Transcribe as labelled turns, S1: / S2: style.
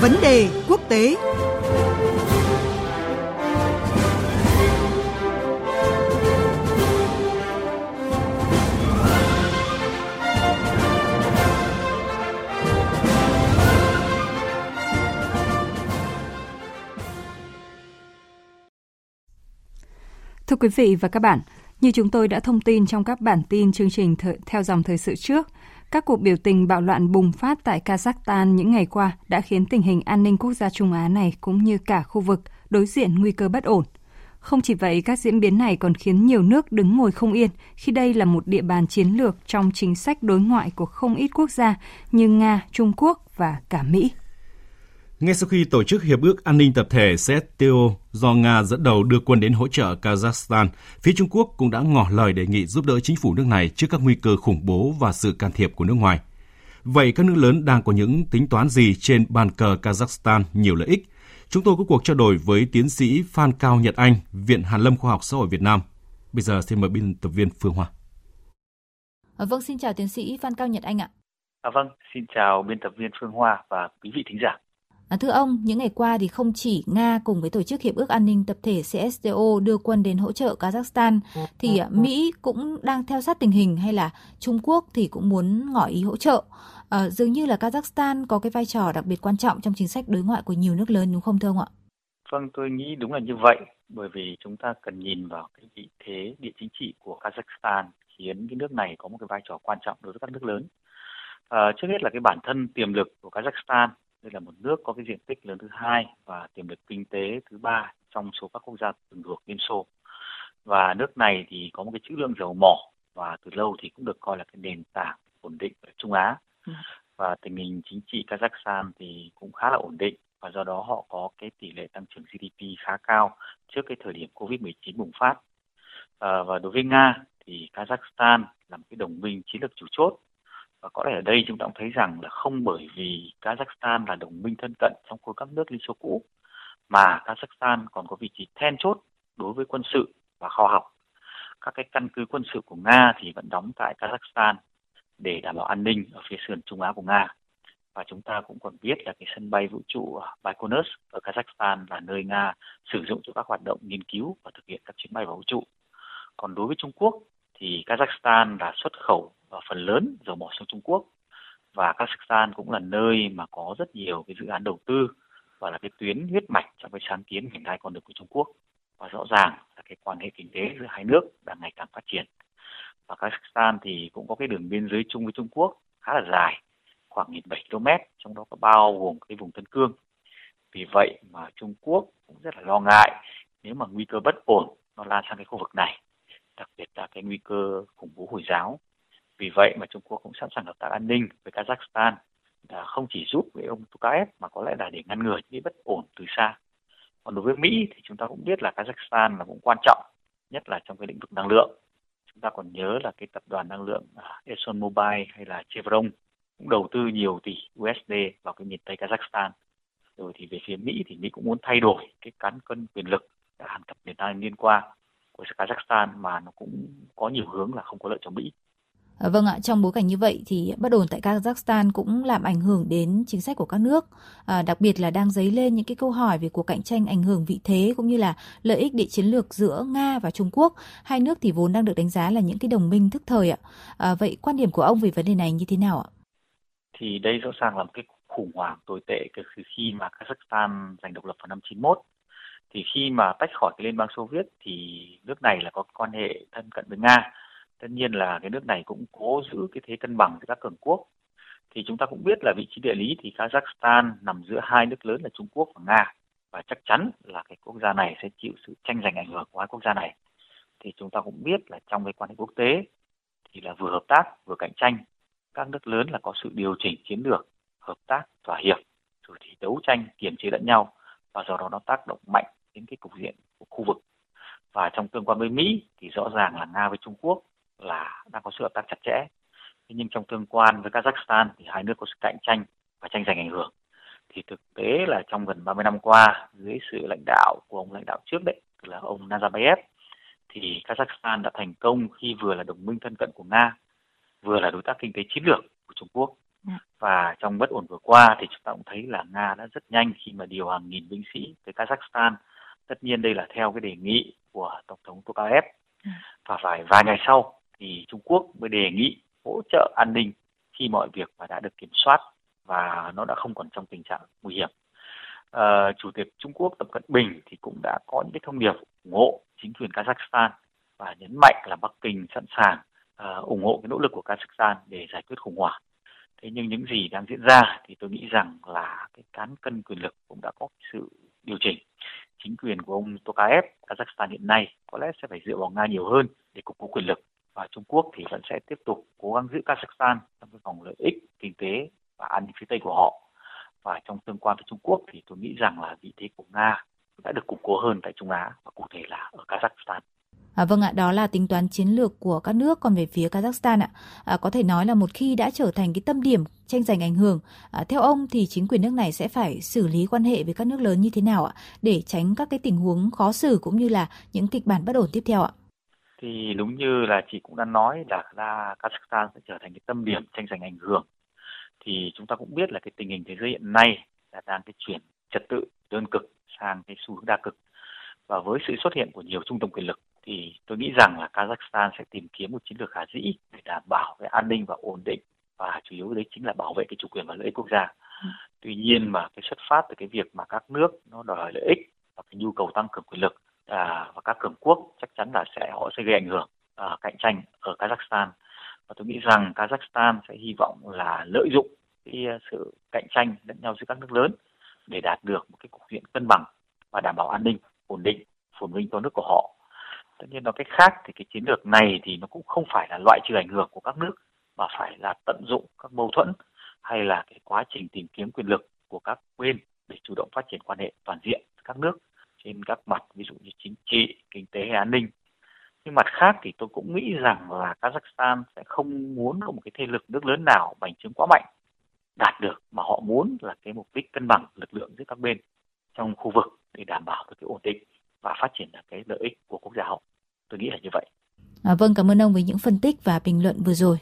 S1: Vấn đề quốc tế. Thưa quý vị và các bạn, như chúng tôi đã thông tin trong các bản tin chương trình theo dòng thời sự trước, các cuộc biểu tình bạo loạn bùng phát tại Kazakhstan những ngày qua đã khiến tình hình an ninh quốc gia Trung Á này cũng như cả khu vực đối diện nguy cơ bất ổn. Không chỉ vậy, các diễn biến này còn khiến nhiều nước đứng ngồi không yên khi đây là một địa bàn chiến lược trong chính sách đối ngoại của không ít quốc gia như Nga, Trung Quốc và cả Mỹ.
S2: Ngay sau khi tổ chức Hiệp ước An ninh Tập thể CSTO do Nga dẫn đầu đưa quân đến hỗ trợ Kazakhstan, phía Trung Quốc cũng đã ngỏ lời đề nghị giúp đỡ chính phủ nước này trước các nguy cơ khủng bố và sự can thiệp của nước ngoài. Vậy các nước lớn đang có những tính toán gì trên bàn cờ Kazakhstan nhiều lợi ích? Chúng tôi có cuộc trao đổi với tiến sĩ Phan Cao Nhật Anh, Viện Hàn Lâm Khoa học Xã hội Việt Nam. Bây giờ xin mời biên tập viên Phương Hoa.
S3: À, vâng, xin chào tiến sĩ Phan Cao Nhật Anh ạ.
S4: À, vâng, xin chào biên tập viên Phương Hoa và quý vị thính giả.
S3: À, thưa ông, những ngày qua thì không chỉ Nga cùng với Tổ chức Hiệp ước An ninh Tập thể CSTO đưa quân đến hỗ trợ Kazakhstan, thì à, Mỹ cũng đang theo sát tình hình hay là Trung Quốc thì cũng muốn ngỏ ý hỗ trợ. À, dường như là Kazakhstan có cái vai trò đặc biệt quan trọng trong chính sách đối ngoại của nhiều nước lớn đúng không thưa ông ạ?
S4: Vâng, tôi nghĩ đúng là như vậy, bởi vì chúng ta cần nhìn vào cái vị thế địa chính trị của Kazakhstan khiến cái nước này có một cái vai trò quan trọng đối với các nước lớn. À, trước hết là cái bản thân tiềm lực của Kazakhstan đây là một nước có cái diện tích lớn thứ hai và tiềm lực kinh tế thứ ba trong số các quốc gia từng thuộc Liên Xô. Và nước này thì có một cái trữ lượng dầu mỏ và từ lâu thì cũng được coi là cái nền tảng ổn định ở Trung Á. Ừ. Và tình hình chính trị Kazakhstan thì cũng khá là ổn định và do đó họ có cái tỷ lệ tăng trưởng GDP khá cao trước cái thời điểm Covid-19 bùng phát. À, và đối với Nga thì Kazakhstan là một cái đồng minh chiến lược chủ chốt và có lẽ ở đây chúng ta cũng thấy rằng là không bởi vì Kazakhstan là đồng minh thân cận trong khối các nước Liên Xô cũ, mà Kazakhstan còn có vị trí then chốt đối với quân sự và khoa học. Các cái căn cứ quân sự của Nga thì vẫn đóng tại Kazakhstan để đảm bảo an ninh ở phía sườn Trung Á của Nga. Và chúng ta cũng còn biết là cái sân bay vũ trụ Baikonur ở Kazakhstan là nơi Nga sử dụng cho các hoạt động nghiên cứu và thực hiện các chuyến bay vào vũ trụ. Còn đối với Trung Quốc thì Kazakhstan là xuất khẩu và phần lớn dầu mỏ sang Trung Quốc. Và Kazakhstan cũng là nơi mà có rất nhiều cái dự án đầu tư và là cái tuyến huyết mạch trong cái sáng kiến hiện đại con đường của Trung Quốc. Và rõ ràng là cái quan hệ kinh tế giữa hai nước đang ngày càng phát triển. Và Kazakhstan thì cũng có cái đường biên giới chung với Trung Quốc khá là dài, khoảng 1.700 km, trong đó có bao gồm cái vùng Tân Cương. Vì vậy mà Trung Quốc cũng rất là lo ngại nếu mà nguy cơ bất ổn nó lan sang cái khu vực này đặc biệt là cái nguy cơ khủng bố hồi giáo vì vậy mà Trung Quốc cũng sẵn sàng hợp tác an ninh với Kazakhstan là không chỉ giúp với ông Tukayev mà có lẽ là để ngăn ngừa những bất ổn từ xa. Còn đối với Mỹ thì chúng ta cũng biết là Kazakhstan là cũng quan trọng, nhất là trong cái lĩnh vực năng lượng. Chúng ta còn nhớ là cái tập đoàn năng lượng Exxon ExxonMobil hay là Chevron cũng đầu tư nhiều tỷ USD vào cái miền Tây Kazakhstan. Rồi thì về phía Mỹ thì Mỹ cũng muốn thay đổi cái cán cân quyền lực đã hàng thập niên nay liên qua của Kazakhstan mà nó cũng có nhiều hướng là không có lợi cho Mỹ.
S3: À, vâng ạ, trong bối cảnh như vậy thì bất ổn tại Kazakhstan cũng làm ảnh hưởng đến chính sách của các nước, à, đặc biệt là đang dấy lên những cái câu hỏi về cuộc cạnh tranh ảnh hưởng vị thế cũng như là lợi ích địa chiến lược giữa Nga và Trung Quốc. Hai nước thì vốn đang được đánh giá là những cái đồng minh thức thời ạ. À, vậy quan điểm của ông về vấn đề này như thế nào ạ?
S4: Thì đây rõ ràng là một cái khủng hoảng tồi tệ từ khi mà Kazakhstan giành độc lập vào năm 91 thì khi mà tách khỏi cái liên bang Xô Viết thì nước này là có quan hệ thân cận với Nga. Tất nhiên là cái nước này cũng cố giữ cái thế cân bằng với các cường quốc. Thì chúng ta cũng biết là vị trí địa lý thì Kazakhstan nằm giữa hai nước lớn là Trung Quốc và Nga. Và chắc chắn là cái quốc gia này sẽ chịu sự tranh giành ảnh hưởng của hai quốc gia này. Thì chúng ta cũng biết là trong cái quan hệ quốc tế thì là vừa hợp tác, vừa cạnh tranh, các nước lớn là có sự điều chỉnh chiến lược, hợp tác, thỏa hiệp, rồi thì đấu tranh, kiềm chế lẫn nhau, và do đó nó tác động mạnh đến cái cục diện của khu vực. Và trong tương quan với Mỹ thì rõ ràng là Nga với Trung Quốc là đang có sự hợp tác chặt chẽ. Thế nhưng trong tương quan với Kazakhstan thì hai nước có sự cạnh tranh và tranh giành ảnh hưởng. Thì thực tế là trong gần 30 năm qua dưới sự lãnh đạo của ông lãnh đạo trước đấy là ông Nazarbayev thì Kazakhstan đã thành công khi vừa là đồng minh thân cận của Nga vừa là đối tác kinh tế chiến lược của Trung Quốc. Dạ. và trong bất ổn vừa qua thì chúng ta cũng thấy là Nga đã rất nhanh khi mà điều hàng nghìn binh sĩ tới Kazakhstan tất nhiên đây là theo cái đề nghị của tổng thống Tokayev dạ. và phải vài ngày sau thì Trung Quốc mới đề nghị hỗ trợ an ninh khi mọi việc mà đã được kiểm soát và nó đã không còn trong tình trạng nguy hiểm. À, Chủ tịch Trung Quốc Tập Cận Bình thì cũng đã có những cái thông điệp ủng hộ chính quyền Kazakhstan và nhấn mạnh là Bắc Kinh sẵn sàng uh, ủng hộ cái nỗ lực của Kazakhstan để giải quyết khủng hoảng. Thế nhưng những gì đang diễn ra thì tôi nghĩ rằng là cái cán cân quyền lực cũng đã có sự điều chỉnh. Chính quyền của ông Tokayev, Kazakhstan hiện nay có lẽ sẽ phải dựa vào Nga nhiều hơn để củng cố quyền lực và Trung Quốc thì vẫn sẽ tiếp tục cố gắng giữ Kazakhstan trong cái vòng lợi ích, kinh tế và an ninh phía Tây của họ. Và trong tương quan với Trung Quốc thì tôi nghĩ rằng là vị thế của Nga đã được củng cố hơn tại Trung Á và cụ thể là ở Kazakhstan.
S3: À, vâng ạ, đó là tính toán chiến lược của các nước. Còn về phía Kazakhstan ạ, à, có thể nói là một khi đã trở thành cái tâm điểm tranh giành ảnh hưởng, à, theo ông thì chính quyền nước này sẽ phải xử lý quan hệ với các nước lớn như thế nào ạ, để tránh các cái tình huống khó xử cũng như là những kịch bản bất ổn tiếp theo ạ?
S4: Thì đúng như là chị cũng đã nói là, là Kazakhstan sẽ trở thành cái tâm điểm tranh giành ảnh hưởng. Thì chúng ta cũng biết là cái tình hình thế giới hiện nay là đang cái chuyển trật tự đơn cực sang cái xu hướng đa cực và với sự xuất hiện của nhiều trung tâm quyền lực thì tôi nghĩ rằng là Kazakhstan sẽ tìm kiếm một chiến lược khả dĩ để đảm bảo cái an ninh và ổn định và chủ yếu đấy chính là bảo vệ cái chủ quyền và lợi ích quốc gia. Tuy nhiên mà cái xuất phát từ cái việc mà các nước nó đòi hỏi lợi ích và cái nhu cầu tăng cường quyền lực à, và các cường quốc chắc chắn là sẽ họ sẽ gây ảnh hưởng à, cạnh tranh ở Kazakhstan và tôi nghĩ rằng Kazakhstan sẽ hy vọng là lợi dụng cái à, sự cạnh tranh lẫn nhau giữa các nước lớn để đạt được một cái cục diện cân bằng và đảm bảo an ninh ổn định phồn vinh cho nước của họ tất nhiên nói cách khác thì cái chiến lược này thì nó cũng không phải là loại trừ ảnh hưởng của các nước mà phải là tận dụng các mâu thuẫn hay là cái quá trình tìm kiếm quyền lực của các bên để chủ động phát triển quan hệ toàn diện với các nước trên các mặt ví dụ như chính trị, kinh tế hay an ninh. Nhưng mặt khác thì tôi cũng nghĩ rằng là Kazakhstan sẽ không muốn có một cái thế lực nước lớn nào bành trướng quá mạnh đạt được mà họ muốn là cái mục đích cân bằng lực lượng giữa các bên trong khu vực để đảm bảo được cái ổn định và phát triển được cái lợi ích của quốc gia họ. Tôi nghĩ là như vậy.
S3: À, vâng, cảm ơn ông với những phân tích và bình luận vừa rồi.